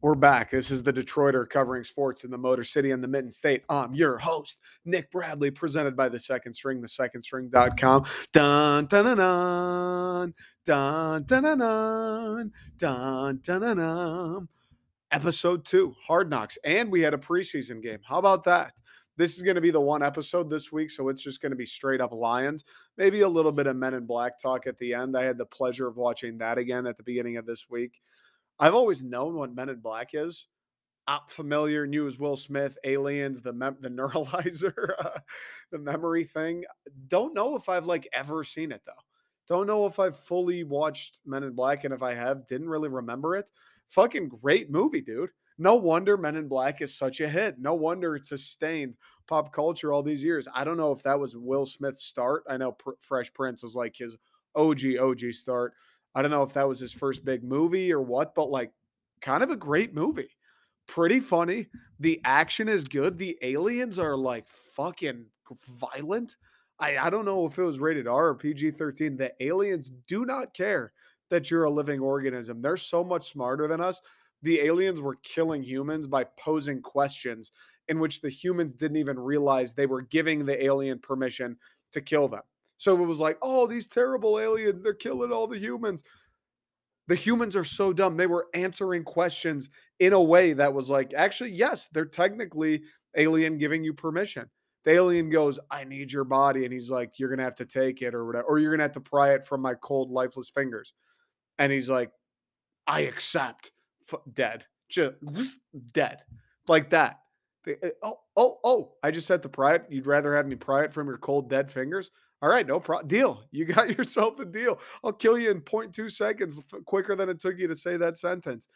We're back. This is the Detroiter covering sports in the Motor City and the Mitten State. I'm your host, Nick Bradley, presented by the Second String, thesecondstring.com. Dun dun dun dun dun dun dun dun dun dun dun dun. Episode two, Hard Knocks, and we had a preseason game. How about that? This is going to be the one episode this week, so it's just going to be straight up Lions. Maybe a little bit of Men in Black talk at the end. I had the pleasure of watching that again at the beginning of this week. I've always known what Men in Black is. I'm familiar, knew as Will Smith, Aliens, the mem- the neuralizer, uh, the memory thing. Don't know if I've like ever seen it though. Don't know if I've fully watched Men in Black, and if I have, didn't really remember it. Fucking great movie, dude. No wonder Men in Black is such a hit. No wonder it sustained pop culture all these years. I don't know if that was Will Smith's start. I know Fresh Prince was like his OG OG start. I don't know if that was his first big movie or what, but like kind of a great movie. Pretty funny. The action is good. The aliens are like fucking violent. I, I don't know if it was rated R or PG 13. The aliens do not care that you're a living organism. They're so much smarter than us. The aliens were killing humans by posing questions in which the humans didn't even realize they were giving the alien permission to kill them. So it was like, oh, these terrible aliens, they're killing all the humans. The humans are so dumb. They were answering questions in a way that was like, actually, yes, they're technically alien giving you permission. The alien goes, I need your body. And he's like, You're going to have to take it or whatever, or you're going to have to pry it from my cold, lifeless fingers. And he's like, I accept. F- dead. Just dead. Like that. They, eh, oh, oh, oh, I just had to pry it. You'd rather have me pry it from your cold, dead fingers? All right, no problem. Deal. You got yourself a deal. I'll kill you in 0.2 seconds quicker than it took you to say that sentence.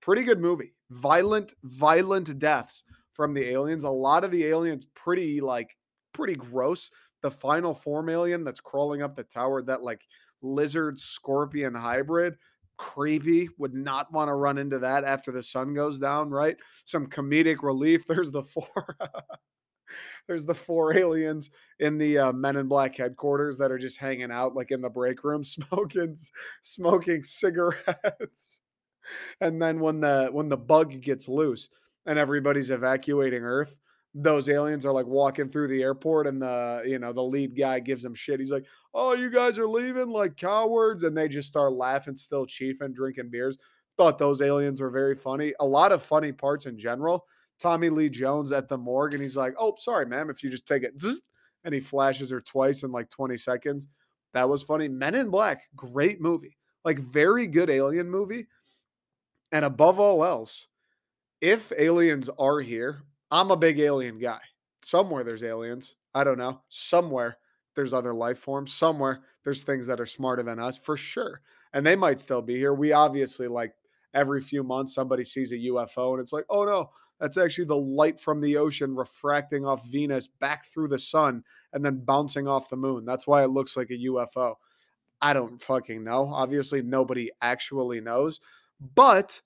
Pretty good movie. Violent, violent deaths from the aliens. A lot of the aliens pretty like pretty gross. The final form alien that's crawling up the tower, that like lizard scorpion hybrid, creepy. Would not want to run into that after the sun goes down, right? Some comedic relief. There's the four there's the four aliens in the uh, Men in Black headquarters that are just hanging out like in the break room, smoking smoking cigarettes. and then when the when the bug gets loose and everybody's evacuating Earth, those aliens are like walking through the airport and the you know the lead guy gives them shit. He's like oh you guys are leaving like cowards. And they just start laughing still chiefing drinking beers. Thought those aliens were very funny. A lot of funny parts in general Tommy Lee Jones at the morgue, and he's like, "Oh, sorry, ma'am, if you just take it," and he flashes her twice in like 20 seconds. That was funny. Men in Black, great movie, like very good alien movie. And above all else, if aliens are here, I'm a big alien guy. Somewhere there's aliens. I don't know. Somewhere there's other life forms. Somewhere there's things that are smarter than us for sure. And they might still be here. We obviously like every few months somebody sees a UFO and it's like, oh no, that's actually the light from the ocean refracting off Venus back through the sun and then bouncing off the moon. That's why it looks like a UFO. I don't fucking know. Obviously, nobody actually knows. But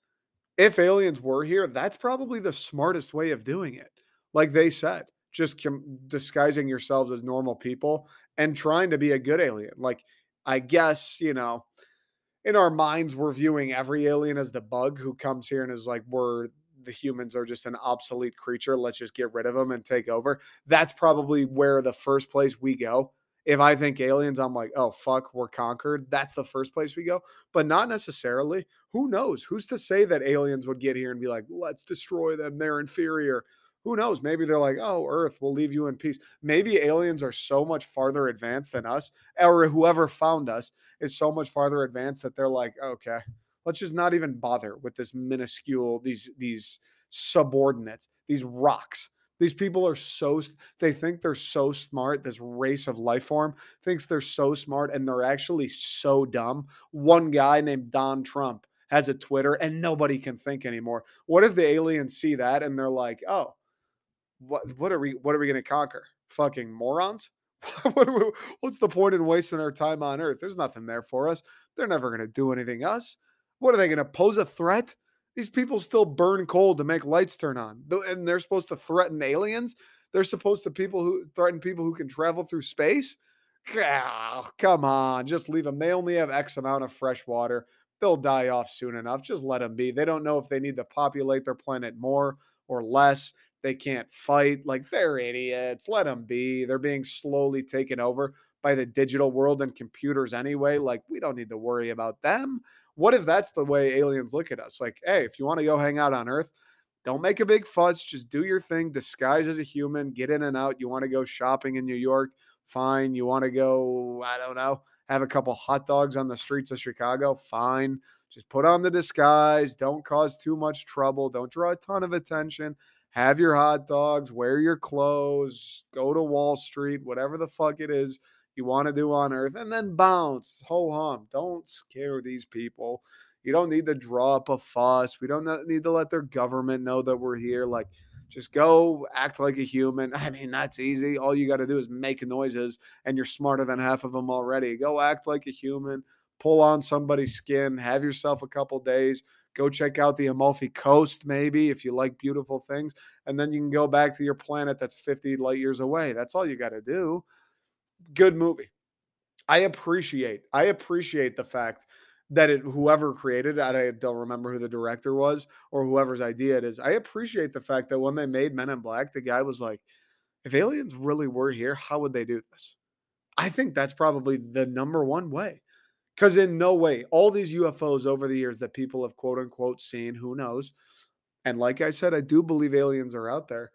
if aliens were here, that's probably the smartest way of doing it. Like they said, just com- disguising yourselves as normal people and trying to be a good alien. Like, I guess, you know, in our minds, we're viewing every alien as the bug who comes here and is like, we're the humans are just an obsolete creature. Let's just get rid of them and take over. That's probably where the first place we go. If I think aliens, I'm like, oh, fuck, we're conquered. That's the first place we go. But not necessarily. Who knows? Who's to say that aliens would get here and be like, let's destroy them? They're inferior. Who knows? Maybe they're like, oh, Earth, we'll leave you in peace. Maybe aliens are so much farther advanced than us, or whoever found us is so much farther advanced that they're like, okay, let's just not even bother with this minuscule these these subordinates these rocks. These people are so they think they're so smart this race of life form thinks they're so smart and they're actually so dumb. One guy named don trump has a twitter and nobody can think anymore. What if the aliens see that and they're like oh what what are we what are we going to conquer? Fucking morons? What's the point in wasting our time on earth? There's nothing there for us. They're never going to do anything us what are they going to pose a threat? These people still burn coal to make lights turn on, and they're supposed to threaten aliens. They're supposed to people who threaten people who can travel through space. Oh, come on, just leave them. They only have X amount of fresh water. they'll die off soon enough. Just let them be. They don't know if they need to populate their planet more or less. They can't fight. Like they're idiots. Let them be. They're being slowly taken over by the digital world and computers anyway. Like we don't need to worry about them. What if that's the way aliens look at us? Like, hey, if you want to go hang out on Earth, don't make a big fuss. Just do your thing. Disguise as a human. Get in and out. You want to go shopping in New York? Fine. You want to go, I don't know, have a couple hot dogs on the streets of Chicago? Fine. Just put on the disguise. Don't cause too much trouble. Don't draw a ton of attention. Have your hot dogs. Wear your clothes. Go to Wall Street, whatever the fuck it is you want to do on earth, and then bounce. Ho hum. Don't scare these people. You don't need to draw up a fuss. We don't need to let their government know that we're here. Like, just go act like a human. I mean, that's easy. All you got to do is make noises, and you're smarter than half of them already. Go act like a human. Pull on somebody's skin. Have yourself a couple days. Go check out the Amalfi Coast, maybe if you like beautiful things, and then you can go back to your planet that's 50 light years away. That's all you got to do. Good movie. I appreciate. I appreciate the fact that it whoever created it, I don't remember who the director was or whoever's idea it is. I appreciate the fact that when they made Men in Black, the guy was like, if aliens really were here, how would they do this? I think that's probably the number one way. Because in no way, all these UFOs over the years that people have quote unquote seen, who knows? And like I said, I do believe aliens are out there.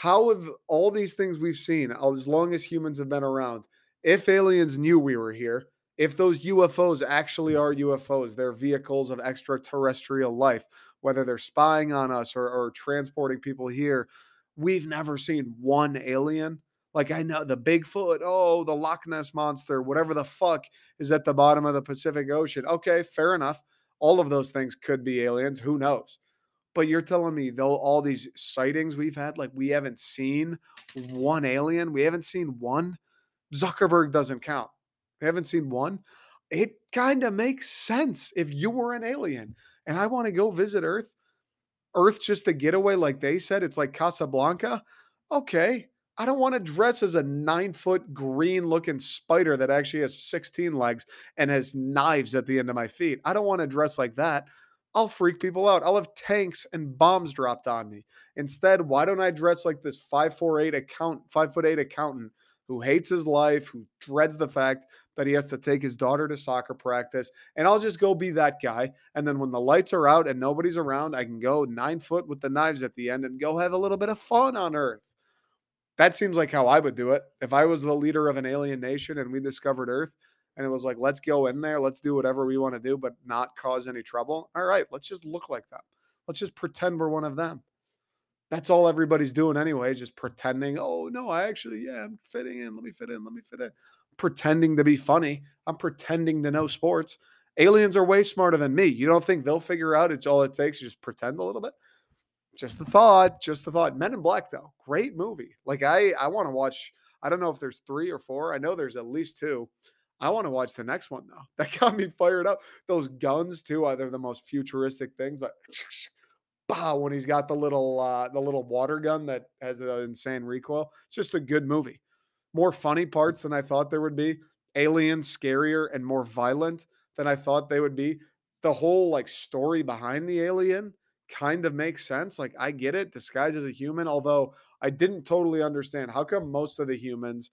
How have all these things we've seen, as long as humans have been around, if aliens knew we were here, if those UFOs actually are UFOs, they're vehicles of extraterrestrial life, whether they're spying on us or, or transporting people here, we've never seen one alien. Like I know the Bigfoot, oh, the Loch Ness monster, whatever the fuck is at the bottom of the Pacific Ocean. Okay, fair enough. All of those things could be aliens. Who knows? But you're telling me though all these sightings we've had, like we haven't seen one alien, we haven't seen one. Zuckerberg doesn't count. We haven't seen one. It kind of makes sense if you were an alien and I want to go visit Earth. Earth just a getaway, like they said. It's like Casablanca. Okay. I don't want to dress as a nine foot green looking spider that actually has 16 legs and has knives at the end of my feet. I don't want to dress like that. I'll freak people out. I'll have tanks and bombs dropped on me. Instead, why don't I dress like this five four eight account, five foot eight accountant who hates his life, who dreads the fact that he has to take his daughter to soccer practice. And I'll just go be that guy. And then when the lights are out and nobody's around, I can go nine foot with the knives at the end and go have a little bit of fun on Earth. That seems like how I would do it. If I was the leader of an alien nation and we discovered Earth and it was like, let's go in there, let's do whatever we want to do, but not cause any trouble. All right, let's just look like them. Let's just pretend we're one of them that's all everybody's doing anyway, just pretending, oh no, I actually, yeah, I'm fitting in. Let me fit in. Let me fit in. Pretending to be funny. I'm pretending to know sports. Aliens are way smarter than me. You don't think they'll figure out it's all it takes? Just pretend a little bit. Just the thought. Just the thought. Men in Black, though, great movie. Like I, I want to watch. I don't know if there's three or four. I know there's at least two. I want to watch the next one though. That got me fired up. Those guns too. Are they're the most futuristic things, but bah, when he's got the little uh, the little water gun that has an insane recoil. It's just a good movie. More funny parts than I thought there would be. Alien, scarier and more violent than I thought they would be. The whole like story behind the alien kind of makes sense. Like I get it, disguised as a human, although I didn't totally understand how come most of the humans,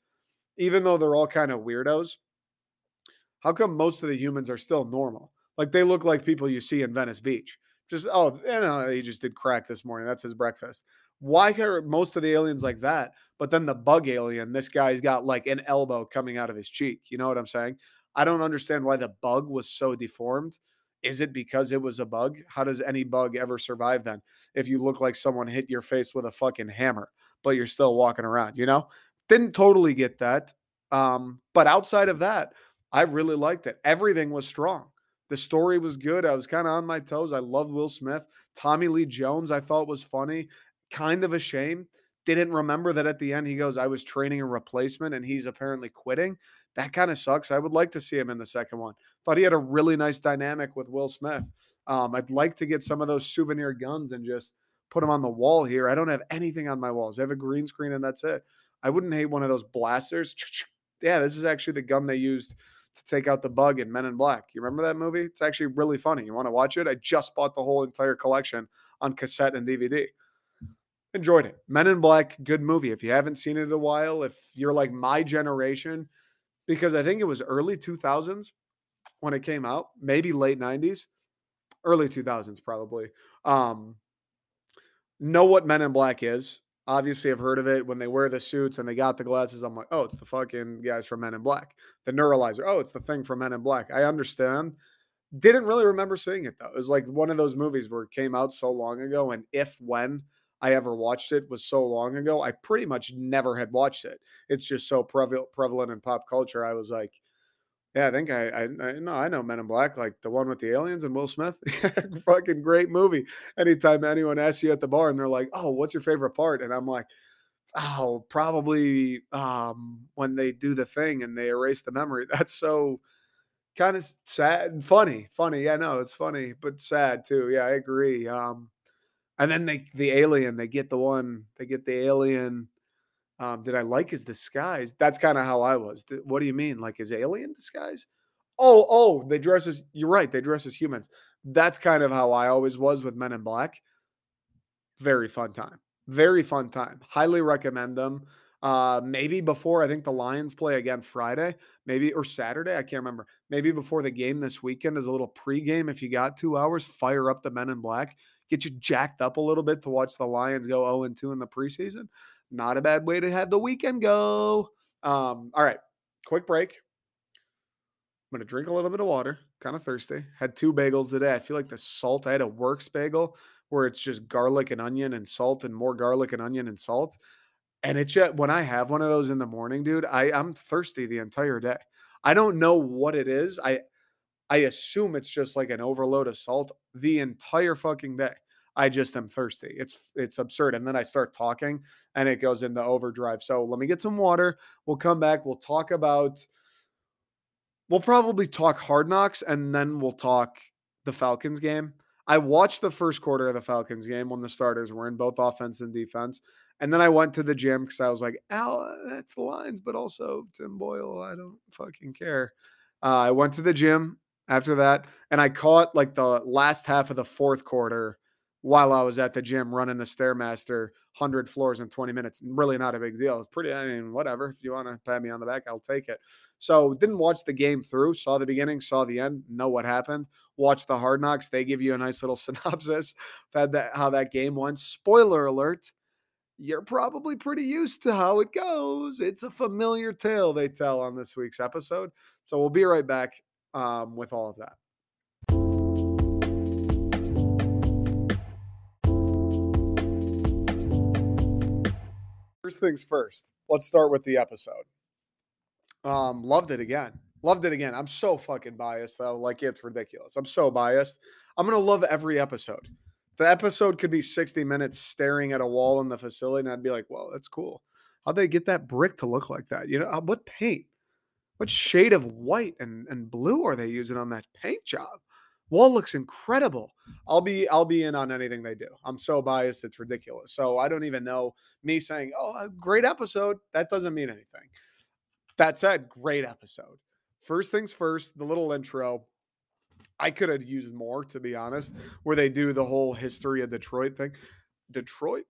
even though they're all kind of weirdos, how come most of the humans are still normal? Like they look like people you see in Venice Beach. Just oh, you know, he just did crack this morning. That's his breakfast. Why are most of the aliens like that? But then the bug alien, this guy's got like an elbow coming out of his cheek. You know what I'm saying? I don't understand why the bug was so deformed. Is it because it was a bug? How does any bug ever survive then? If you look like someone hit your face with a fucking hammer, but you're still walking around, you know? Didn't totally get that. Um, but outside of that, I really liked it. Everything was strong. The story was good. I was kind of on my toes. I loved Will Smith. Tommy Lee Jones, I thought was funny. Kind of a shame. Didn't remember that at the end he goes, I was training a replacement and he's apparently quitting. That kind of sucks. I would like to see him in the second one. Thought he had a really nice dynamic with Will Smith. Um, I'd like to get some of those souvenir guns and just put them on the wall here. I don't have anything on my walls. I have a green screen and that's it. I wouldn't hate one of those blasters. Yeah, this is actually the gun they used to take out the bug in Men in Black. You remember that movie? It's actually really funny. You want to watch it? I just bought the whole entire collection on cassette and DVD. Enjoyed it. Men in Black, good movie. If you haven't seen it in a while, if you're like my generation, because I think it was early 2000s when it came out, maybe late 90s, early 2000s probably. Um, know what Men in Black is. Obviously, I've heard of it when they wear the suits and they got the glasses. I'm like, oh, it's the fucking guys from Men in Black. The neuralizer. Oh, it's the thing from Men in Black. I understand. Didn't really remember seeing it though. It was like one of those movies where it came out so long ago, and if when I ever watched it was so long ago, I pretty much never had watched it. It's just so prevalent in pop culture. I was like, yeah, I think I, I, I know I know Men in Black, like the one with the aliens and Will Smith. Fucking great movie. Anytime anyone asks you at the bar and they're like, "Oh, what's your favorite part?" and I'm like, "Oh, probably um, when they do the thing and they erase the memory." That's so kind of sad and funny. Funny, yeah, no, it's funny, but sad too. Yeah, I agree. Um, and then they the alien, they get the one, they get the alien um, did I like his disguise? That's kind of how I was. What do you mean? Like his alien disguise? Oh, oh, they dress as you're right, they dress as humans. That's kind of how I always was with Men in Black. Very fun time. Very fun time. Highly recommend them. Uh, maybe before I think the Lions play again Friday, maybe or Saturday. I can't remember. Maybe before the game this weekend is a little pregame. If you got two hours, fire up the Men in Black, get you jacked up a little bit to watch the Lions go 0 and 2 in the preseason. Not a bad way to have the weekend go. Um, all right, quick break. I'm gonna drink a little bit of water. Kind of thirsty. Had two bagels today. I feel like the salt. I had a works bagel where it's just garlic and onion and salt and more garlic and onion and salt. And it's just when I have one of those in the morning, dude, I, I'm thirsty the entire day. I don't know what it is. I I assume it's just like an overload of salt the entire fucking day. I just am thirsty. It's it's absurd. And then I start talking and it goes into overdrive. So let me get some water. We'll come back. We'll talk about we'll probably talk hard knocks and then we'll talk the Falcons game. I watched the first quarter of the Falcons game when the starters were in both offense and defense. And then I went to the gym because I was like, Al, that's the Lions, but also Tim Boyle. I don't fucking care. Uh, I went to the gym after that and I caught like the last half of the fourth quarter while I was at the gym running the Stairmaster 100 floors in 20 minutes. Really not a big deal. It's pretty, I mean, whatever. If you want to pat me on the back, I'll take it. So didn't watch the game through, saw the beginning, saw the end, know what happened. Watch the hard knocks. They give you a nice little synopsis of how that game went. Spoiler alert. You're probably pretty used to how it goes. It's a familiar tale they tell on this week's episode. So we'll be right back um, with all of that. First things first, let's start with the episode. Um, loved it again. Loved it again. I'm so fucking biased though. Like it's ridiculous. I'm so biased. I'm gonna love every episode. The episode could be 60 minutes staring at a wall in the facility, and I'd be like, "Well, that's cool. How'd they get that brick to look like that? You know, uh, what paint, what shade of white and, and blue are they using on that paint job? Wall looks incredible. I'll be I'll be in on anything they do. I'm so biased, it's ridiculous. So I don't even know me saying, "Oh, a great episode." That doesn't mean anything. That said, great episode. First things first, the little intro. I could have used more, to be honest, where they do the whole history of Detroit thing. Detroit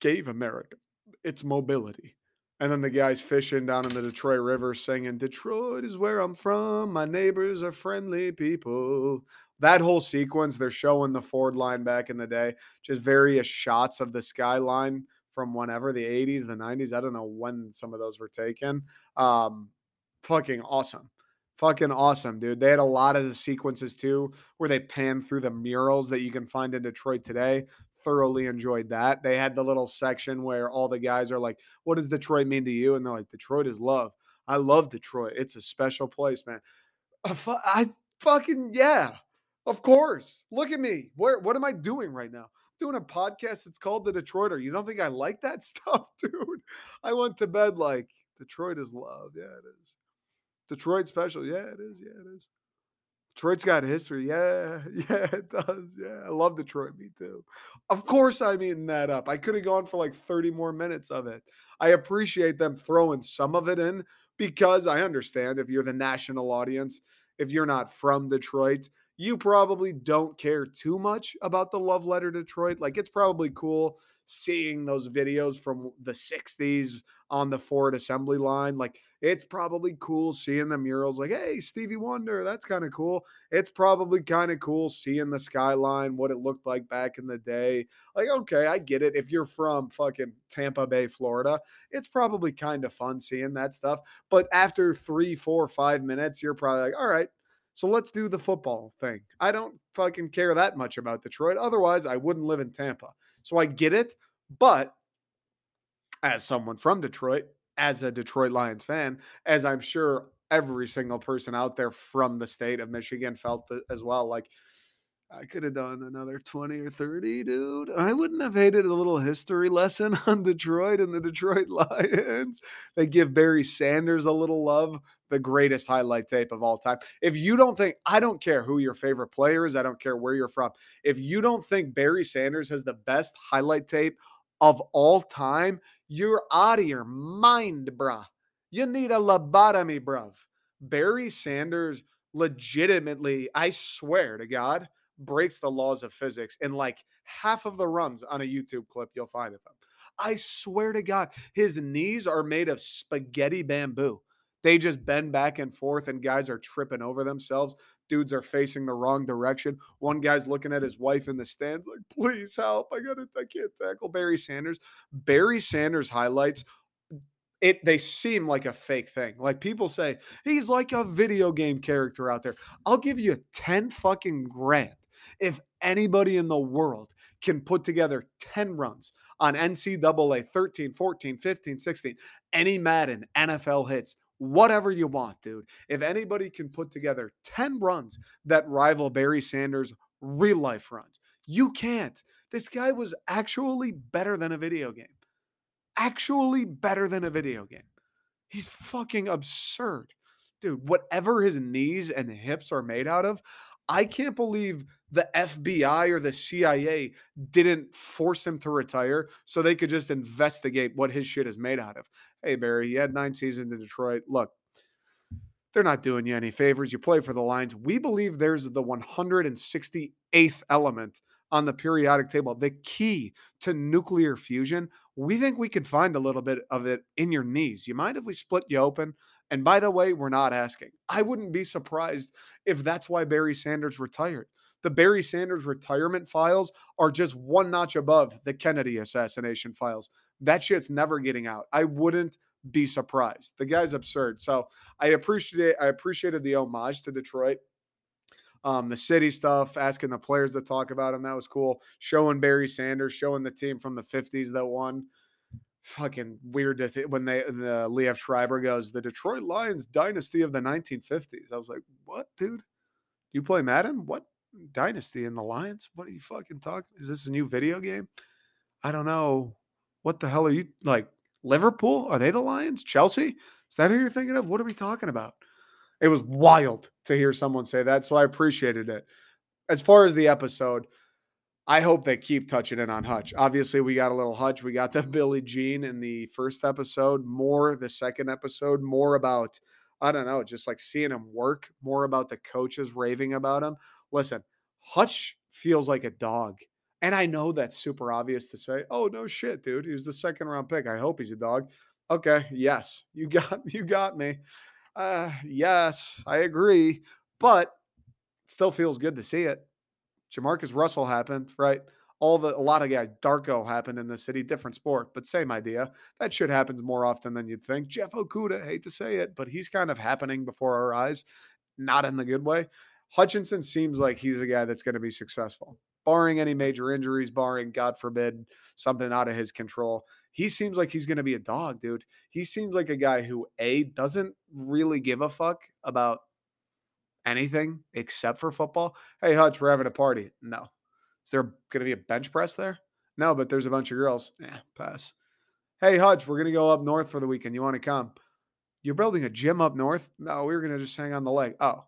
gave America its mobility. And then the guys fishing down in the Detroit River singing, Detroit is where I'm from. My neighbors are friendly people. That whole sequence, they're showing the Ford line back in the day, just various shots of the skyline from whenever the 80s, the 90s. I don't know when some of those were taken. Um, fucking awesome. Fucking awesome, dude. They had a lot of the sequences too where they pan through the murals that you can find in Detroit today thoroughly enjoyed that. They had the little section where all the guys are like, "What does Detroit mean to you?" And they're like, "Detroit is love." I love Detroit. It's a special place, man. I fucking yeah. Of course. Look at me. Where what am I doing right now? doing a podcast. It's called The Detroiter. You don't think I like that stuff, dude? I went to bed like Detroit is love. Yeah, it is. Detroit special. Yeah, it is. Yeah, it is. Detroit's got history. Yeah, yeah, it does. Yeah, I love Detroit. Me too. Of course, I'm eating that up. I could have gone for like 30 more minutes of it. I appreciate them throwing some of it in because I understand if you're the national audience, if you're not from Detroit, you probably don't care too much about the love letter Detroit. Like it's probably cool seeing those videos from the 60s on the Ford assembly line. Like it's probably cool seeing the murals like, hey, Stevie Wonder, that's kind of cool. It's probably kind of cool seeing the skyline, what it looked like back in the day. Like, okay, I get it. If you're from fucking Tampa Bay, Florida, it's probably kind of fun seeing that stuff. But after three, four, five minutes, you're probably like, all right, so let's do the football thing. I don't fucking care that much about Detroit. Otherwise, I wouldn't live in Tampa. So I get it. But as someone from Detroit, as a Detroit Lions fan, as I'm sure every single person out there from the state of Michigan felt as well, like, I could have done another 20 or 30, dude. I wouldn't have hated a little history lesson on Detroit and the Detroit Lions. They give Barry Sanders a little love, the greatest highlight tape of all time. If you don't think, I don't care who your favorite player is, I don't care where you're from. If you don't think Barry Sanders has the best highlight tape of all time, you're out of your mind, bruh. You need a lobotomy, bruv. Barry Sanders legitimately, I swear to God, breaks the laws of physics in like half of the runs on a YouTube clip you'll find of him. I swear to God, his knees are made of spaghetti bamboo. They just bend back and forth, and guys are tripping over themselves. Dudes are facing the wrong direction. One guy's looking at his wife in the stands, like, please help. I gotta, I can't tackle Barry Sanders. Barry Sanders highlights it they seem like a fake thing. Like people say, he's like a video game character out there. I'll give you 10 fucking grand if anybody in the world can put together 10 runs on NCAA 13, 14, 15, 16, any Madden, NFL hits, whatever you want, dude. If anybody can put together 10 runs that rival Barry Sanders' real life runs, you can't. This guy was actually better than a video game. Actually better than a video game. He's fucking absurd. Dude, whatever his knees and hips are made out of, I can't believe the FBI or the CIA didn't force him to retire so they could just investigate what his shit is made out of. Hey, Barry, you had nine seasons in Detroit. Look, they're not doing you any favors. You play for the Lions. We believe there's the 168th element on the periodic table, the key to nuclear fusion. We think we could find a little bit of it in your knees. You mind if we split you open? And by the way, we're not asking. I wouldn't be surprised if that's why Barry Sanders retired. The Barry Sanders retirement files are just one notch above the Kennedy assassination files. That shit's never getting out. I wouldn't be surprised. The guy's absurd. So I appreciate I appreciated the homage to Detroit. Um, the city stuff, asking the players to talk about him. That was cool. Showing Barry Sanders, showing the team from the 50s that won fucking weird to th- when they the Liev Schreiber goes the Detroit Lions dynasty of the 1950s. I was like, what, dude? You play Madden? What dynasty in the Lions? What are you fucking talking? Is this a new video game? I don't know. What the hell are you like? Liverpool? Are they the Lions? Chelsea? Is that who you're thinking of? What are we talking about? It was wild to hear someone say that, so I appreciated it. As far as the episode, I hope they keep touching in on Hutch. Obviously, we got a little Hutch. We got the Billie Jean in the first episode, more the second episode, more about, I don't know, just like seeing him work, more about the coaches raving about him. Listen, Hutch feels like a dog. And I know that's super obvious to say, oh no shit, dude. He was the second round pick. I hope he's a dog. Okay, yes, you got you got me. Uh yes, I agree. But still feels good to see it. JaMarcus Russell happened, right? All the a lot of guys, Darko happened in the city, different sport, but same idea. That shit happens more often than you'd think. Jeff Okudah, hate to say it, but he's kind of happening before our eyes, not in the good way. Hutchinson seems like he's a guy that's going to be successful, barring any major injuries, barring, God forbid, something out of his control. He seems like he's going to be a dog, dude. He seems like a guy who, A, doesn't really give a fuck about anything except for football. Hey, Hutch, we're having a party. No. Is there going to be a bench press there? No, but there's a bunch of girls. Yeah, pass. Hey, Hutch, we're going to go up north for the weekend. You want to come? You're building a gym up north? No, we were going to just hang on the lake. Oh,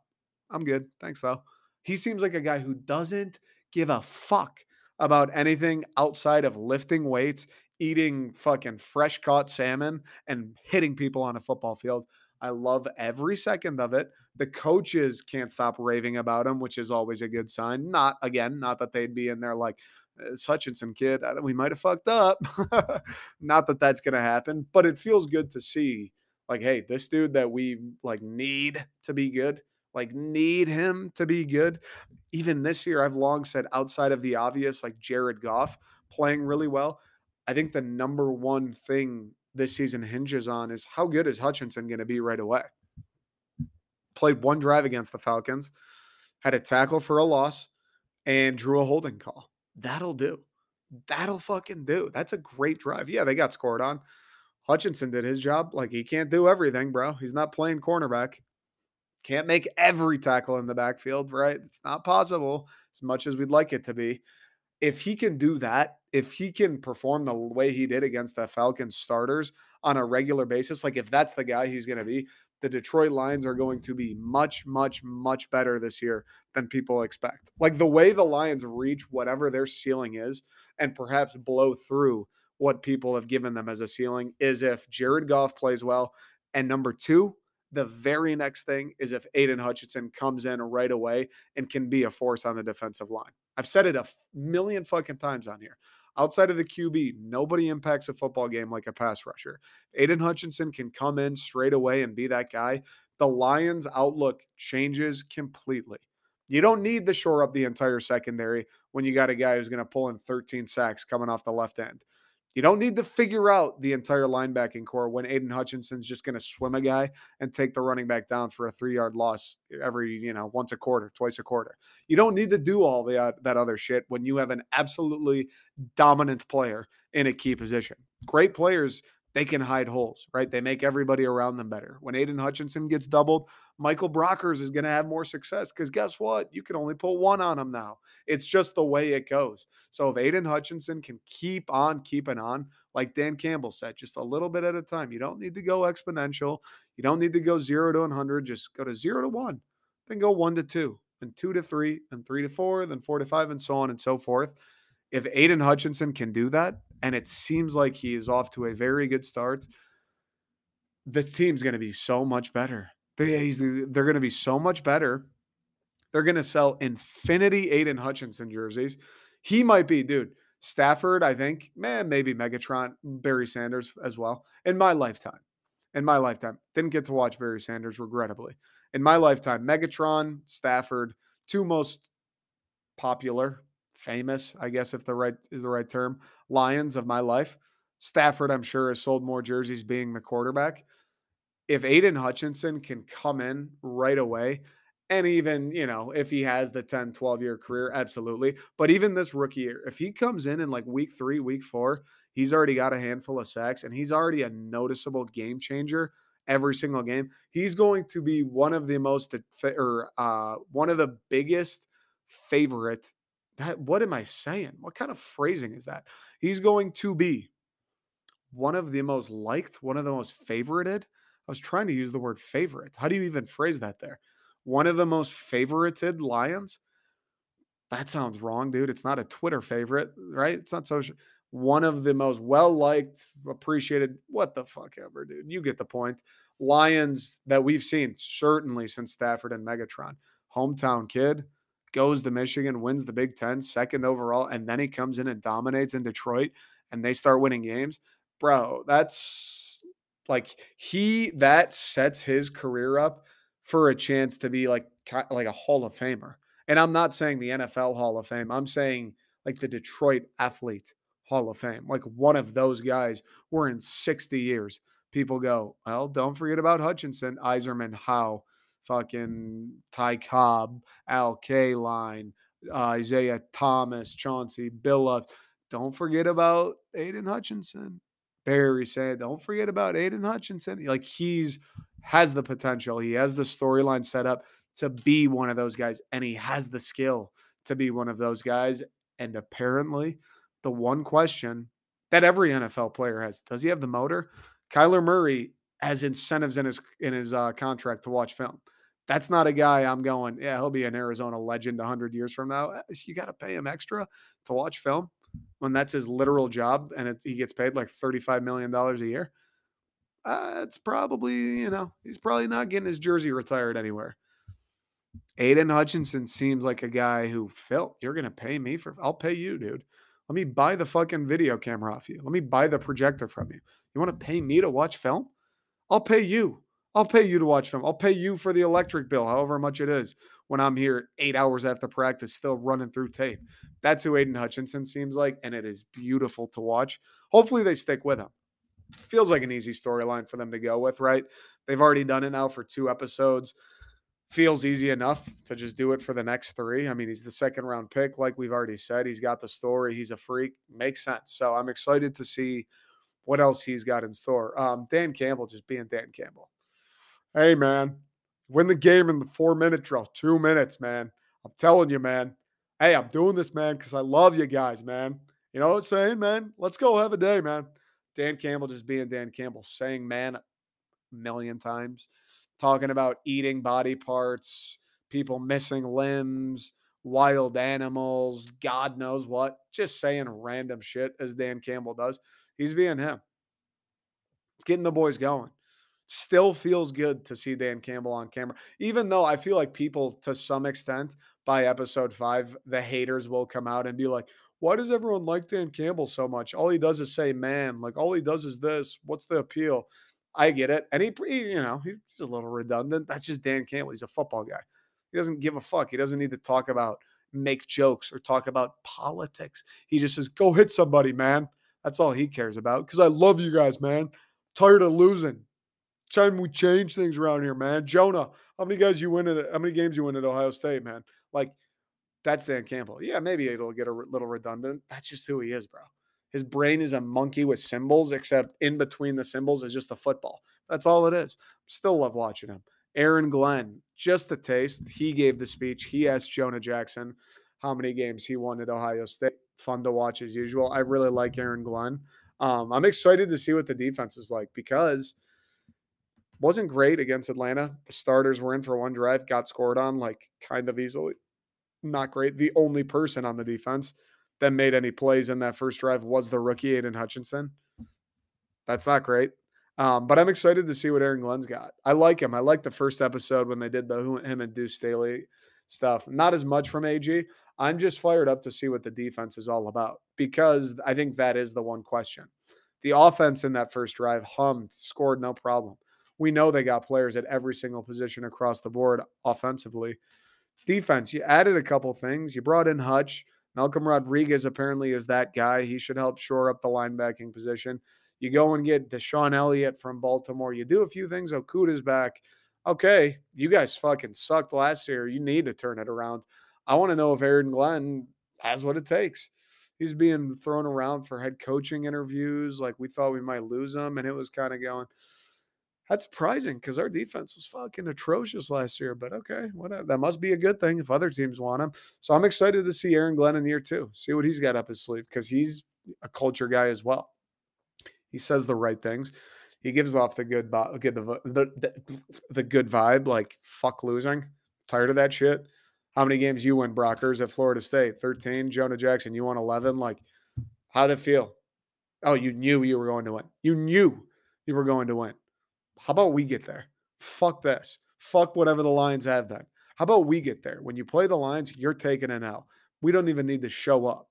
I'm good. Thanks, though. He seems like a guy who doesn't give a fuck about anything outside of lifting weights, eating fucking fresh caught salmon, and hitting people on a football field. I love every second of it. The coaches can't stop raving about him, which is always a good sign. Not again, not that they'd be in there like uh, it's Hutchinson kid. We might have fucked up. not that that's going to happen, but it feels good to see like, hey, this dude that we like need to be good, like need him to be good. Even this year, I've long said outside of the obvious, like Jared Goff playing really well. I think the number one thing this season hinges on is how good is Hutchinson going to be right away? Played one drive against the Falcons, had a tackle for a loss, and drew a holding call. That'll do. That'll fucking do. That's a great drive. Yeah, they got scored on. Hutchinson did his job. Like he can't do everything, bro. He's not playing cornerback. Can't make every tackle in the backfield, right? It's not possible as much as we'd like it to be. If he can do that, if he can perform the way he did against the Falcons starters on a regular basis, like if that's the guy he's going to be, the Detroit Lions are going to be much, much, much better this year than people expect. Like the way the Lions reach whatever their ceiling is and perhaps blow through what people have given them as a ceiling is if Jared Goff plays well. And number two, the very next thing is if Aidan Hutchinson comes in right away and can be a force on the defensive line. I've said it a million fucking times on here. Outside of the QB, nobody impacts a football game like a pass rusher. Aidan Hutchinson can come in straight away and be that guy. The Lions' outlook changes completely. You don't need to shore up the entire secondary when you got a guy who's going to pull in 13 sacks coming off the left end. You don't need to figure out the entire linebacking corps when Aidan Hutchinson's just going to swim a guy and take the running back down for a three yard loss every, you know, once a quarter, twice a quarter. You don't need to do all the, uh, that other shit when you have an absolutely dominant player in a key position. Great players they can hide holes, right? They make everybody around them better. When Aidan Hutchinson gets doubled, Michael Brockers is going to have more success because guess what? You can only put one on him now. It's just the way it goes. So if Aidan Hutchinson can keep on keeping on, like Dan Campbell said, just a little bit at a time. You don't need to go exponential. You don't need to go zero to 100. Just go to zero to one, then go one to two, and two to three, and three to four, then four to five, and so on and so forth. If Aidan Hutchinson can do that, and it seems like he is off to a very good start. This team's going to be so much better. They, they're going to be so much better. They're going to sell infinity Aidan Hutchinson jerseys. He might be, dude. Stafford, I think, man, maybe Megatron, Barry Sanders as well. In my lifetime, in my lifetime, didn't get to watch Barry Sanders, regrettably. In my lifetime, Megatron, Stafford, two most popular famous, I guess if the right is the right term, Lions of my life. Stafford, I'm sure, has sold more jerseys being the quarterback. If Aidan Hutchinson can come in right away, and even, you know, if he has the 10, 12 year career, absolutely. But even this rookie year, if he comes in in like week three, week four, he's already got a handful of sacks and he's already a noticeable game changer every single game. He's going to be one of the most, or uh, one of the biggest favorite that what am I saying? What kind of phrasing is that? He's going to be one of the most liked, one of the most favorited. I was trying to use the word favorite. How do you even phrase that there? One of the most favorited Lions. That sounds wrong, dude. It's not a Twitter favorite, right? It's not social. One of the most well liked, appreciated, what the fuck ever, dude. You get the point. Lions that we've seen certainly since Stafford and Megatron. Hometown kid, goes to Michigan, wins the Big Ten, second overall, and then he comes in and dominates in Detroit and they start winning games. Bro, that's like he that sets his career up for a chance to be like like a Hall of Famer. And I'm not saying the NFL Hall of Fame. I'm saying like the Detroit athlete Hall of Fame. Like one of those guys were in 60 years. People go, well, don't forget about Hutchinson, Yzerman, Howe, fucking Ty Cobb, Al Kaline, uh, Isiah Thomas, Chauncey Billups. Don't forget about Aidan Hutchinson. Barry said, don't forget about Aidan Hutchinson. Like he's has the potential. He has the storyline set up to be one of those guys, and he has the skill to be one of those guys. And apparently, the one question that every NFL player has does he have the motor? Kyler Murray has incentives in his in his uh, contract to watch film that's not a guy I'm going, yeah, he'll be an Arizona legend 100 years from now. Eh, you got to pay him extra to watch film when that's his literal job and it, he gets paid like $35 million a year. uh, it's probably, you know, he's probably not getting his jersey retired anywhere. Aidan Hutchinson seems like a guy who, Phil, you're going to pay me for, I'll pay you, dude. Let me buy the fucking video camera off you. Let me buy the projector from you. You want to pay me to watch film? I'll pay you. I'll pay you to watch film. I'll pay you for the electric bill, however much it is, when I'm here eight hours after practice, still running through tape. That's who Aidan Hutchinson seems like, and it is beautiful to watch. Hopefully, they stick with him. Feels like an easy storyline for them to go with, right? They've already done it now for two episodes. Feels easy enough to just do it for the next three. I mean, he's the second round pick, like we've already said. He's got the story. He's a freak. Makes sense. So I'm excited to see what else he's got in store. Um, Dan Campbell just being Dan Campbell. Hey, man, win the game in the four minute drill, two minutes, man. I'm telling you, man. Hey, I'm doing this, man, because I love you guys, man. You know what I'm saying, man? Let's go have a day, man. Dan Campbell just being Dan Campbell, saying man a million times, talking about eating body parts, people missing limbs, wild animals, God knows what, just saying random shit as Dan Campbell does. He's being him, getting the boys going. Still feels good to see Dan Campbell on camera, even though I feel like people, to some extent, by episode five, the haters will come out and be like, why does everyone like Dan Campbell so much? All he does is say, man, like all he does is this. What's the appeal? I get it. And he, he, you know, he's a little redundant. That's just Dan Campbell. He's a football guy. He doesn't give a fuck. He doesn't need to talk about, make jokes or talk about politics. He just says, go hit somebody, man. That's all he cares about. Because I love you guys, man. Tired of losing. Time we change things around here, man. Jonah, how many guys you win at how many games you win at Ohio State, man? Like that's Dan Campbell. Yeah, maybe it'll get a little redundant. That's just who he is, bro. His brain is a monkey with cymbals, except in between the cymbals is just a football. That's all it is. Still love watching him. Aaron Glenn, just the taste. He gave the speech. He asked Jonah Jackson how many games he won at Ohio State. Fun to watch as usual. I really like Aaron Glenn. Um, I'm excited to see what the defense is like because wasn't great against Atlanta. The starters were in for one drive, got scored on like kind of easily not great. The only person on the defense that made any plays in that first drive was the rookie Aidan Hutchinson. That's not great. Um, but I'm excited to see what Aaron Glenn's got. I like him. I like the first episode when they did the him and Deuce Staley stuff. Not as much from AG. I'm just fired up to see what the defense is all about because I think that is the one question. The offense in that first drive hummed, scored no problem. We know they got players at every single position across the board offensively. Defense, you added a couple things. You brought in Hutch. Malcolm Rodriguez apparently is that guy. He should help shore up the linebacking position. You go and get DeShon Elliott from Baltimore. You do a few things. Okudah's back. Okay, you guys fucking sucked last year. You need to turn it around. I want to know if Aaron Glenn has what it takes. He's being thrown around for head coaching interviews. Like we thought we might lose him, and it was kind of going – that's surprising because our defense was fucking atrocious last year. But okay, whatever. That must be a good thing if other teams want him. So I'm excited to see Aaron Glenn in year two. See what he's got up his sleeve because he's a culture guy as well. He says the right things. He gives off the good, uh, get the, the the the good vibe. Like fuck losing. Tired of that shit. How many games you win, Brockers at Florida State? Thirteen. Jonah Jackson, you won eleven. Like, how'd it feel? Oh, you knew you were going to win. You knew you were going to win. How about we get there? Fuck this. Fuck whatever the Lions have been. How about we get there? When you play the Lions, you're taking an L. We don't even need to show up.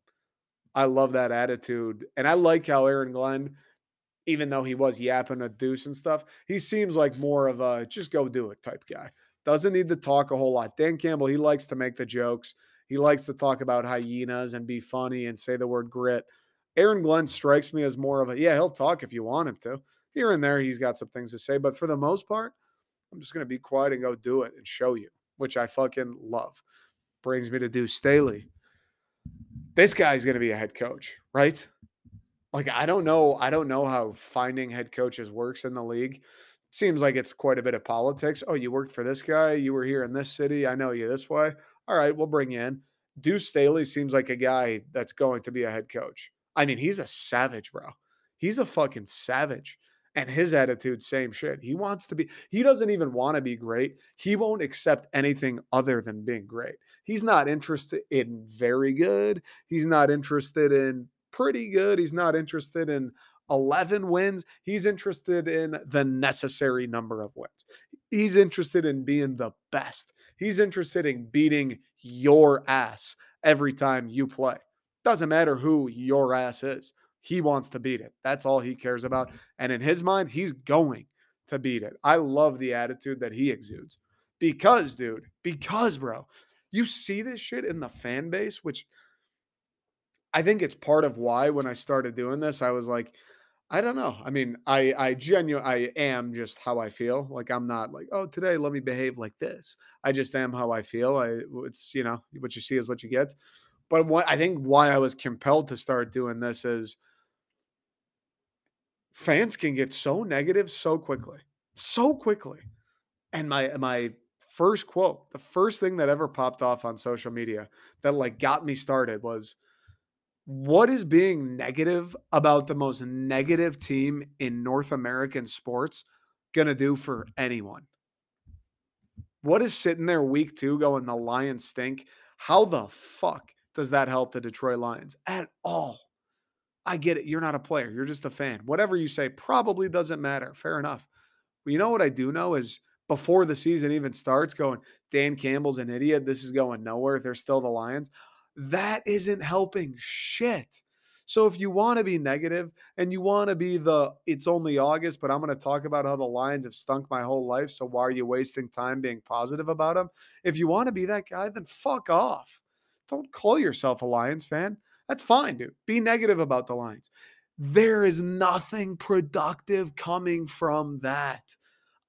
I love that attitude. And I like how Aaron Glenn, even though he was yapping a deuce and stuff, he seems like more of a just go do it type guy. Doesn't need to talk a whole lot. Dan Campbell, he likes to make the jokes. He likes to talk about hyenas and be funny and say the word grit. Aaron Glenn strikes me as more of a, yeah, he'll talk if you want him to here and there he's got some things to say, but for the most part, I'm just gonna be quiet and go do it and show you, which I fucking love. Brings me to Deuce Staley. This guy's gonna be a head coach, right? Like I don't know, I don't know how finding head coaches works in the league. Seems like it's quite a bit of politics. Oh, you worked for this guy, you were here in this city, I know you this way. All right, we'll bring you in. Deuce Staley seems like a guy that's going to be a head coach. I mean, he's a savage, bro. He's a fucking savage. And his attitude, same shit. He wants to be, he doesn't even want to be great. He won't accept anything other than being great. He's not interested in very good. He's not interested in pretty good. He's not interested in 11 wins. He's interested in the necessary number of wins. He's interested in being the best. He's interested in beating your ass every time you play. Doesn't matter who your ass is. He wants to beat it. That's all he cares about. And in his mind, he's going to beat it. I love the attitude that he exudes. Because, dude, because, bro, you see this shit in the fan base, which I think it's part of why when I started doing this, I was like, I don't know. I mean, I I genuinely I am just how I feel. Like I'm not like, oh, today let me behave like this. I just am how I feel. I it's you know what you see is what you get. But what I think why I was compelled to start doing this is fans can get so negative so quickly, so quickly. And my my first quote, the first thing that ever popped off on social media that like got me started was what is being negative about the most negative team in North American sports going to do for anyone? What is sitting there week 2 going the Lions stink? How the fuck does that help the Detroit Lions at all? I get it. You're not a player. You're just a fan. Whatever you say probably doesn't matter. Fair enough. But you know what I do know is before the season even starts, going, Dan Campbell's an idiot. This is going nowhere. They're still the Lions. That isn't helping shit. So if you want to be negative and you want to be the it's only August, but I'm going to talk about how the Lions have stunk my whole life. So why are you wasting time being positive about them? If you want to be that guy, then fuck off. Don't call yourself a Lions fan. That's fine, dude. Be negative about the Lions. There is nothing productive coming from that.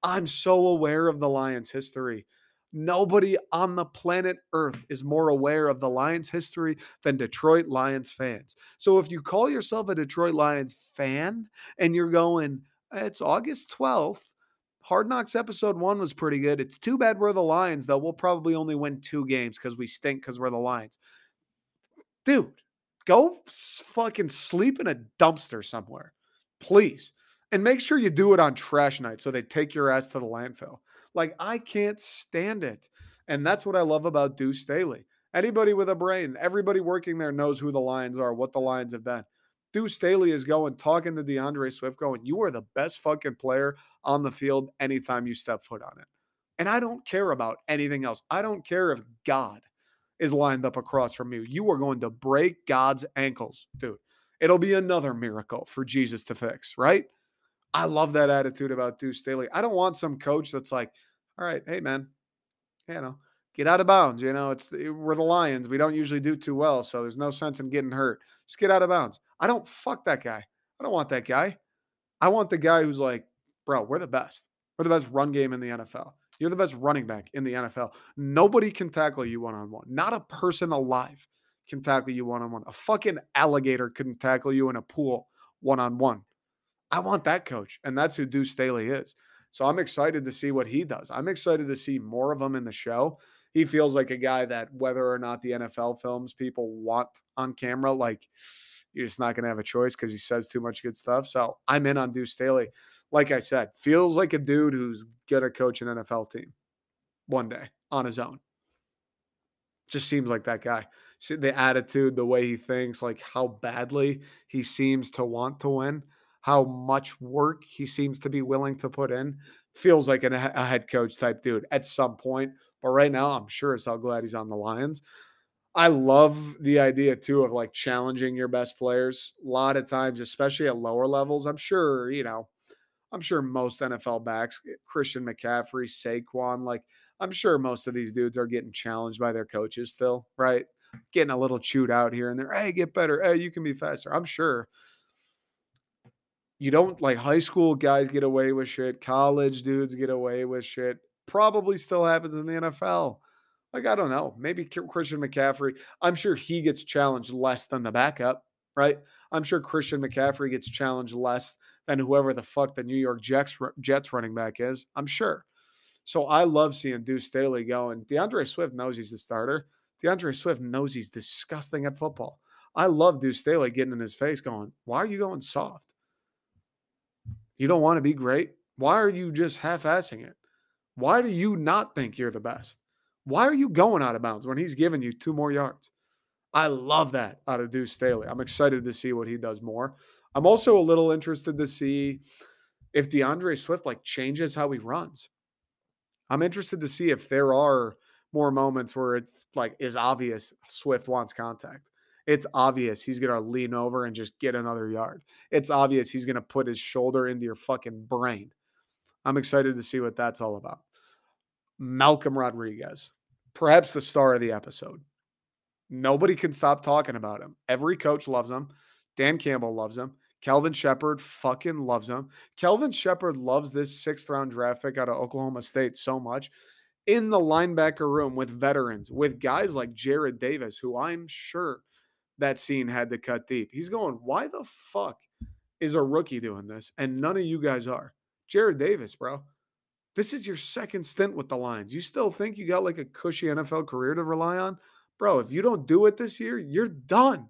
I'm so aware of the Lions' history. Nobody on the planet Earth is more aware of the Lions' history than Detroit Lions fans. So if you call yourself a Detroit Lions fan and you're going, it's August 12th, Hard Knocks episode one was pretty good. It's too bad we're the Lions, though. We'll probably only win two games because we stink because we're the Lions. Dude, go fucking sleep in a dumpster somewhere, please. And make sure you do it on trash night so they take your ass to the landfill. Like, I can't stand it. And that's what I love about Deuce Staley. Anybody with a brain, everybody working there knows who the Lions are, what the Lions have been. Deuce Staley is going, talking to D'Andre Swift, going, You are the best fucking player on the field anytime you step foot on it. And I don't care about anything else. I don't care if God is lined up across from you. You are going to break God's ankles, dude. It'll be another miracle for Jesus to fix, right? I love that attitude about Deuce Staley. I don't want some coach that's like, all right, hey, man, you know, get out of bounds. You know, it's eh, we're the Lions. We don't usually do too well, so there's no sense in getting hurt. Just get out of bounds. I don't fuck that guy. I don't want that guy. I want the guy who's like, bro, we're the best. We're the best run game in the NFL. You're the best running back in the NFL. Nobody can tackle you one on one. Not a person alive can tackle you one on one. A fucking alligator couldn't tackle you in a pool one on one. I want that coach. And that's who Deuce Staley is. So I'm excited to see what he does. I'm excited to see more of him in the show. He feels like a guy that whether or not the NFL films people want on camera, like you're just not going to have a choice because he says too much good stuff. So I'm in on Deuce Staley like I said, feels like a dude who's gonna coach an NFL team one day on his own. Just seems like that guy. See the attitude, the way he thinks, like how badly he seems to want to win, how much work he seems to be willing to put in. Feels like an, a head coach type dude at some point. But right now, I'm sure it's how glad he's on the Lions. I love the idea too of like challenging your best players. A lot of times, especially at lower levels, I'm sure, you know, I'm sure most NFL backs, eh, Christian McCaffrey, Saquon, like I'm sure most of these dudes are getting challenged by their coaches still, right? Getting a little chewed out here and there. Hey, get better. Hey, you can be faster. I'm sure. You don't like high school guys get away with shit, college dudes get away with shit. Probably still happens in the NFL. Like, I don't know. Maybe Christian McCaffrey, I'm sure he gets challenged less than the backup, right? I'm sure Christian McCaffrey gets challenged less than whoever the fuck the New York Jets, Jets running back is. I'm sure. So I love seeing Deuce Staley going. D'Andre Swift knows he's the starter. D'Andre Swift knows he's disgusting at football. I love Deuce Staley getting in his face going, Why are you going soft? You don't want to be great? Why are you just half assing it? Why do you not think you're the best? Why are you going out of bounds when he's giving you two more yards? I love that out of Deuce Staley. I'm excited to see what he does more. I'm also a little interested to see if D'Andre Swift like changes how he runs. I'm interested to see if there are more moments where it's like is obvious Swift wants contact. It's obvious he's gonna lean over and just get another yard. It's obvious he's gonna put his shoulder into your fucking brain. I'm excited to see what that's all about. Malcolm Rodriguez, perhaps the star of the episode. Nobody can stop talking about him. Every coach loves him. Dan Campbell loves him. Kelvin Sheppard fucking loves him. Kelvin Sheppard loves this sixth round draft pick out of Oklahoma State so much. In the linebacker room with veterans, with guys like Jarrad Davis, who I'm sure that scene had to cut deep. He's going, why the fuck is a rookie doing this? And none of you guys are. Jarrad Davis, bro. This is your second stint with the Lions. You still think you got like a cushy NFL career to rely on? Bro, if you don't do it this year, you're done.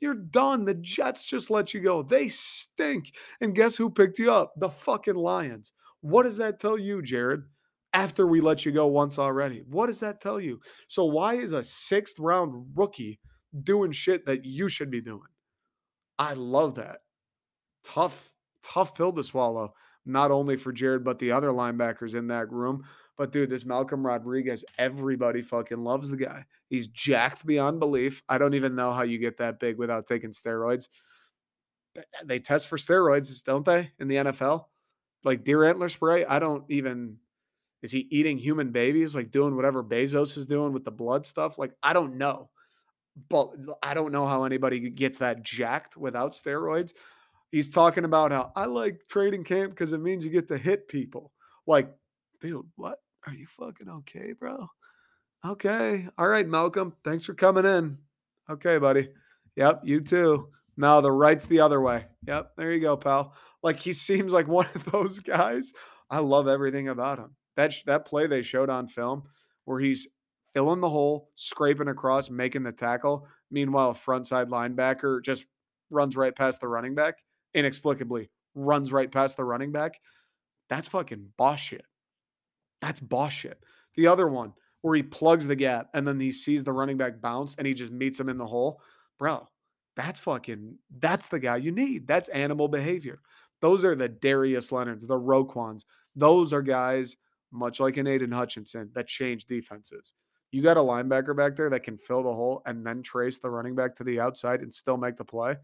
You're done. The Jets just let you go. They stink. And guess who picked you up? The fucking Lions. What does that tell you, Jarrad? After we let you go once already, what does that tell you? So, why is a sixth round rookie doing shit that you should be doing? I love that. Tough, tough pill to swallow, not only for Jarrad, but the other linebackers in that room. But dude, this Malcolm Rodriguez, everybody fucking loves the guy. He's jacked beyond belief. I don't even know how you get that big without taking steroids. Eh, they test for steroids, don't they, in the NFL? Like deer antler spray. I don't even. Is he eating human babies, like doing whatever Bezos is doing with the blood stuff? Like, I don't know. But I don't know how anybody gets that jacked without steroids. He's talking about how I like training camp because it means you get to hit people. Like, dude, what? Are you fucking okay, bro? Okay. All right, Malcolm. Thanks for coming in. Okay, buddy. Yep, you too. No, the right's the other way. Yep, there you go, pal. Like he seems like one of those guys. I love everything about him. That that play they showed on film where he's filling the hole, scraping across, making the tackle. Meanwhile, a front side linebacker just runs right past the running back, inexplicably runs right past the running back. That's fucking boss shit. That's boss shit. The other one, where he plugs the gap and then he sees the running back bounce and he just meets him in the hole. Bro, that's fucking, that's the guy you need. That's animal behavior. Those are the Darius Leonards, the Roquans. Those are guys, much like an Aidan Hutchinson, that change defenses. You got a linebacker back there that can fill the hole and then trace the running back to the outside and still make the play.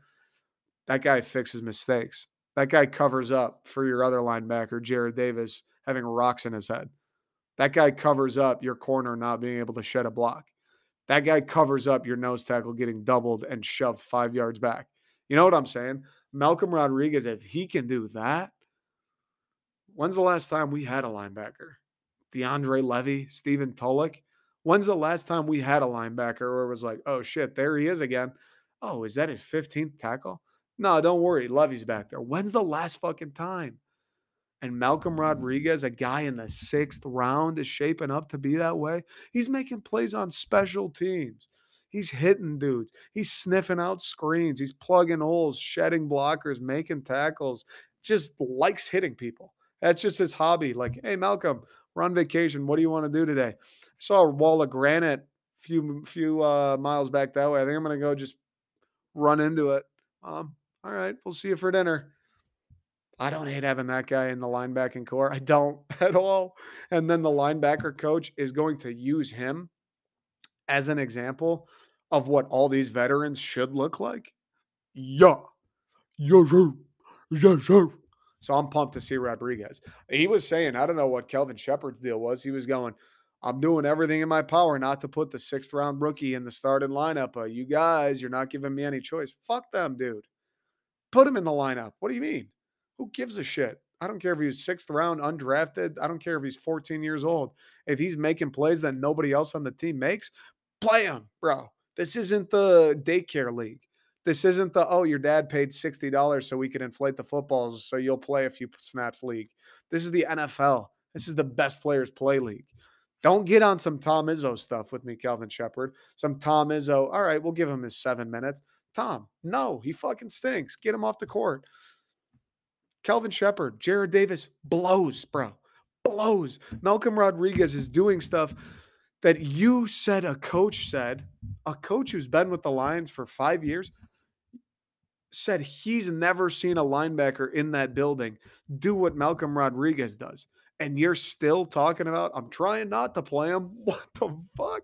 That guy fixes mistakes. That guy covers up for your other linebacker, Jarrad Davis, having rocks in his head. That guy covers up your corner not being able to shed a block. That guy covers up your nose tackle getting doubled and shoved five yards back. You know what I'm saying? Malcolm Rodriguez, if he can do that, when's the last time we had a linebacker? DeAndre Levy, Stephen Tulloch. When's the last time we had a linebacker where it was like, oh shit, there he is again? Oh, is that his 15th tackle? No, don't worry. Levy's back there. When's the last fucking time? And Malcolm Rodriguez, a guy in the sixth round, is shaping up to be that way. He's making plays on special teams. He's hitting dudes. He's sniffing out screens. He's plugging holes, shedding blockers, making tackles. Just likes hitting people. That's just his hobby. Like, hey, Malcolm, we're on vacation. What do you want to do today? I saw a wall of granite a few few uh, miles back that way. I think I'm gonna go just run into it. Um, all right, we'll see you for dinner. I don't hate having that guy in the linebacking corps. I don't at all. And then the linebacker coach is going to use him as an example of what all these veterans should look like. Yeah. Yeah, sure. So I'm pumped to see Rodriguez. He was saying, I don't know what Kelvin Sheppard's deal was. He was going, I'm doing everything in my power not to put the sixth round rookie in the starting lineup. Uh, you guys, you're not giving me any choice. Fuck them, dude. Put him in the lineup. What do you mean? Who gives a shit? I don't care if he's sixth round undrafted. I don't care if he's 14 years old. If he's making plays that nobody else on the team makes, play him, bro. This isn't the daycare league. This isn't the, oh, your dad paid $60 so we could inflate the footballs so you'll play a few snaps league. This is the NFL. This is the best players play league. Don't get on some Tom Izzo stuff with me, Kelvin Sheppard. Some Tom Izzo. All right, we'll give him his seven minutes. Tom, no, he fucking stinks. Get him off the court. Kelvin Sheppard, Jarrad Davis blows, bro. Blows. Malcolm Rodriguez is doing stuff that you said a coach said, a coach who's been with the Lions for five years, said he's never seen a linebacker in that building do what Malcolm Rodriguez does. And you're still talking about, I'm trying not to play him. What the fuck?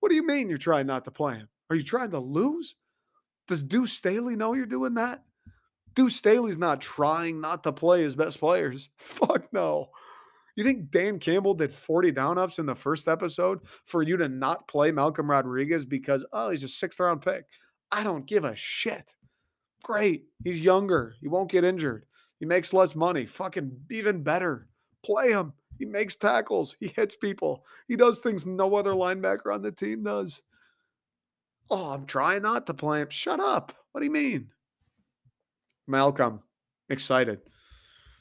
What do you mean you're trying not to play him? Are you trying to lose? Does Deuce Staley know you're doing that? Deuce Staley's not trying not to play his best players. Fuck no. You think Dan Campbell did 40 down ups in the first episode for you to not play Malcolm Rodriguez because, oh, he's a sixth round pick? I don't give a shit. Great. He's younger. He won't get injured. He makes less money. Fucking even better. Play him. He makes tackles. He hits people. He does things no other linebacker on the team does. Oh, I'm trying not to play him. Shut up. What do you mean? Malcolm, excited.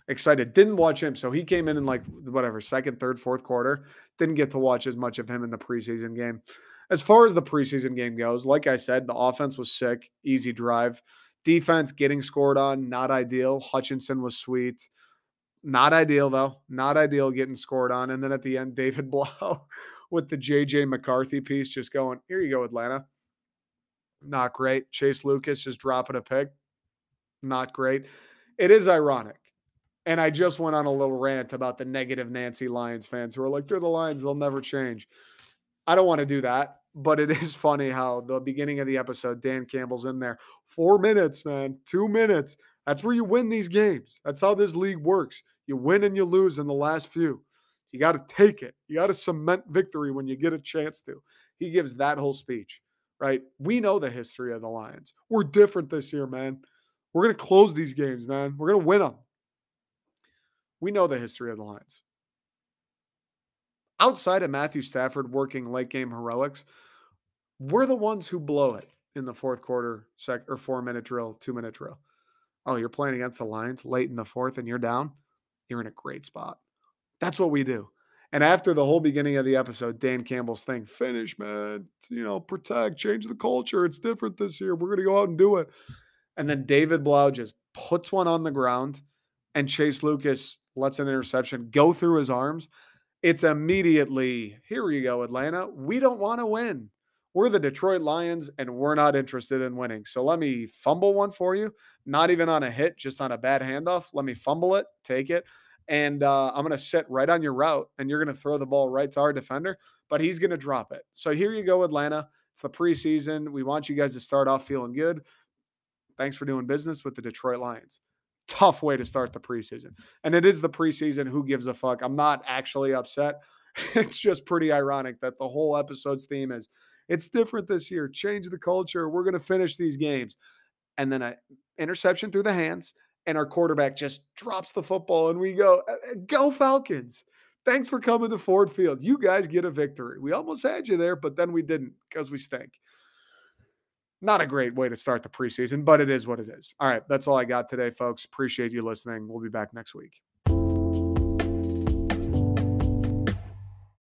Excited. Didn't watch him. So he came in in like whatever, second, third, fourth quarter. Didn't get to watch as much of him in the preseason game. As far as the preseason game goes, like I said, the offense was sick, easy drive. Defense getting scored on, not ideal. Hutchinson was sweet. Not ideal, though. Not ideal getting scored on. And then at the end, David Blough with the JJ McCarthy piece just going, here you go, Atlanta. Not great. Chase Lucas just dropping a pick. Not great. It is ironic. And I just went on a little rant about the negative Nancy Lions fans who are like, they're the Lions, they'll never change. I don't want to do that but it is funny how the beginning of the episode, Dan Campbell's in there. Four minutes, man, two minutes. That's where you win these games. That's how this league works. You win and you lose in the last few. You got to take it. You got to cement victory when you get a chance to. He gives that whole speech, right? We know the history of the Lions. We're different this year, man. We're going to close these games, man. We're going to win them. We know the history of the Lions. Outside of Matthew Stafford working late game heroics, we're the ones who blow it in the fourth quarter, sec or four minute drill, two minute drill. Oh, you're playing against the Lions late in the fourth and you're down. You're in a great spot. That's what we do. And after the whole beginning of the episode, Dan Campbell's thing, finish, man, you know, protect, change the culture. It's different this year. We're going to go out and do it. And then David Blough just puts one on the ground and Chase Lucas lets an interception go through his arms. It's immediately, here you go, Atlanta. We don't want to win we're the Detroit Lions and we're not interested in winning. So let me fumble one for you, not even on a hit, just on a bad handoff. Let me fumble it, take it. And uh, I'm going to sit right on your route and you're going to throw the ball right to our defender, but he's going to drop it. So here you go, Atlanta. It's the preseason. We want you guys to start off feeling good. Thanks for doing business with the Detroit Lions. Tough way to start the preseason. And it is the preseason. Who gives a fuck? I'm not actually upset. It's just pretty ironic that the whole episode's theme is it's different this year. Change the culture. We're going to finish these games. And then an interception through the hands, and our quarterback just drops the football, and we go, uh, uh, go Falcons. Thanks for coming to Ford Field. You guys get a victory. We almost had you there, but then we didn't because we stink. Not a great way to start the preseason, but it is what it is. All right, that's all I got today, folks. Appreciate you listening. We'll be back next week.